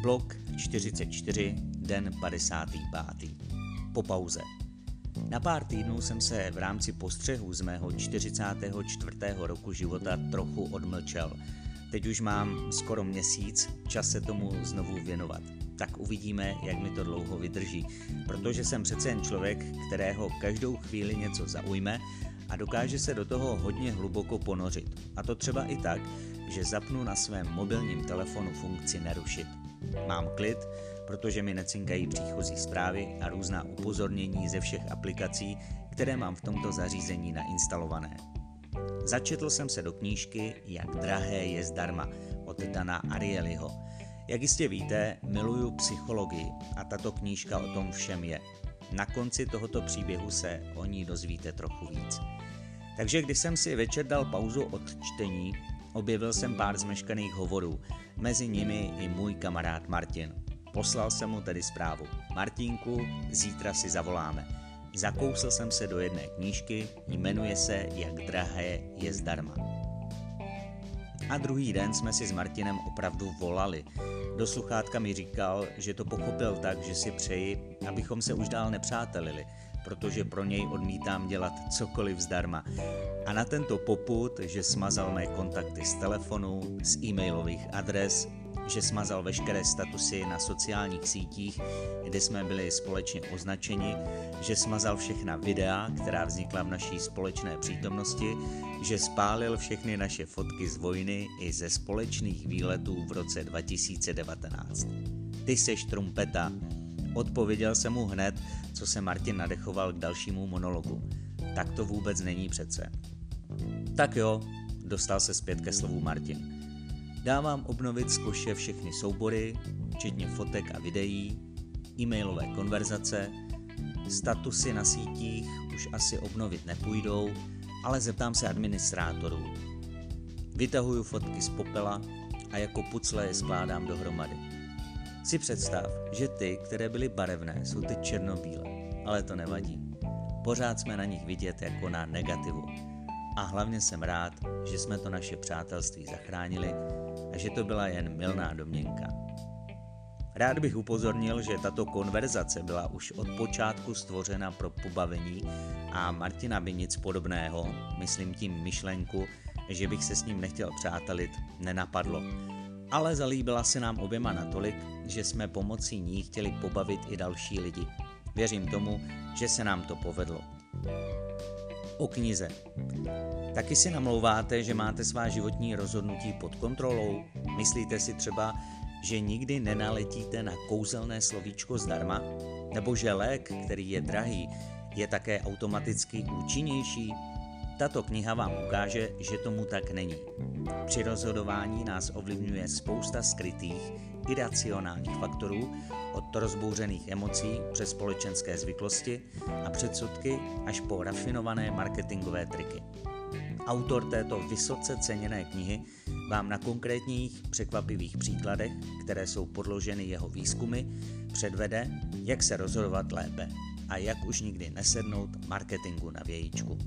Blok 44, den 55. Po pauze. Na pár týdnů jsem se v rámci postřehu z mého 44. roku života trochu odmlčel. Teď už mám skoro měsíc čas se tomu znovu věnovat. Tak uvidíme, jak mi to dlouho vydrží, protože jsem přece jen člověk, kterého každou chvíli něco zaujme a dokáže se do toho hodně hluboko ponořit. A to třeba i tak, že zapnu na svém mobilním telefonu funkci nerušit. Mám klid, protože mi necinkají příchozí zprávy a různá upozornění ze všech aplikací, které mám v tomto zařízení nainstalované. Začetl jsem se do knížky Jak drahé je zdarma od Dana Arielyho. Jak jistě víte, miluju psychologii a tato knížka o tom všem je. Na konci tohoto příběhu se o ní dozvíte trochu víc. Takže když jsem si večer dal pauzu od čtení, objevil jsem pár zmeškaných hovorů, mezi nimi i můj kamarád Martin. Poslal jsem mu tedy zprávu. Martínku, zítra si zavoláme. Zakousl jsem se do jedné knížky, jmenuje se Jak drahé je zdarma. A druhý den jsme si s Martinem opravdu volali. Do sluchátka mi říkal, že to pochopil tak, že si přeji, abychom se už dál nepřátelili, protože pro něj odmítám dělat cokoliv zdarma. A na tento poput, že smazal mé kontakty z telefonu, z e-mailových adres, že smazal veškeré statusy na sociálních sítích, kde jsme byli společně označeni, že smazal všechna videa, která vznikla v naší společné přítomnosti, že spálil všechny naše fotky z vojny i ze společných výletů v roce 2019. Ty seš trumpeta. Odpověděl jsem mu hned, co se Martin nadechoval k dalšímu monologu. Tak to vůbec není přece. Tak jo, dostal se zpět ke slovu Martin. Dávám obnovit z koše všechny soubory, včetně fotek a videí, e-mailové konverzace, statusy na sítích už asi obnovit nepůjdou, ale zeptám se administrátorů. Vytahuju fotky z popela a jako pucle je skládám dohromady. Si představ, že ty, které byly barevné, jsou teď černobílé, ale to nevadí. Pořád jsme na nich vidět jako na negativu. A hlavně jsem rád, že jsme to naše přátelství zachránili a že to byla jen milná domněnka. Rád bych upozornil, že tato konverzace byla už od počátku stvořena pro pobavení a Martina by nic podobného, myslím tím myšlenku, že bych se s ním nechtěl přátelit, nenapadlo. Ale zalíbila se nám oběma natolik, že jsme pomocí ní chtěli pobavit i další lidi. Věřím tomu, že se nám to povedlo. O knize. Taky si namlouváte, že máte svá životní rozhodnutí pod kontrolou? Myslíte si třeba, že nikdy nenaletíte na kouzelné slovíčko zdarma? Nebo že lék, který je drahý, je také automaticky účinnější? Tato kniha vám ukáže, že tomu tak není. Při rozhodování nás ovlivňuje spousta skrytých, iracionálních faktorů, od rozbouřených emocí přes společenské zvyklosti a předsudky až po rafinované marketingové triky. Autor této vysoce ceněné knihy vám na konkrétních překvapivých příkladech, které jsou podloženy jeho výzkumy, předvede, jak se rozhodovat lépe a jak už nikdy nesednout marketingu na vějíčku.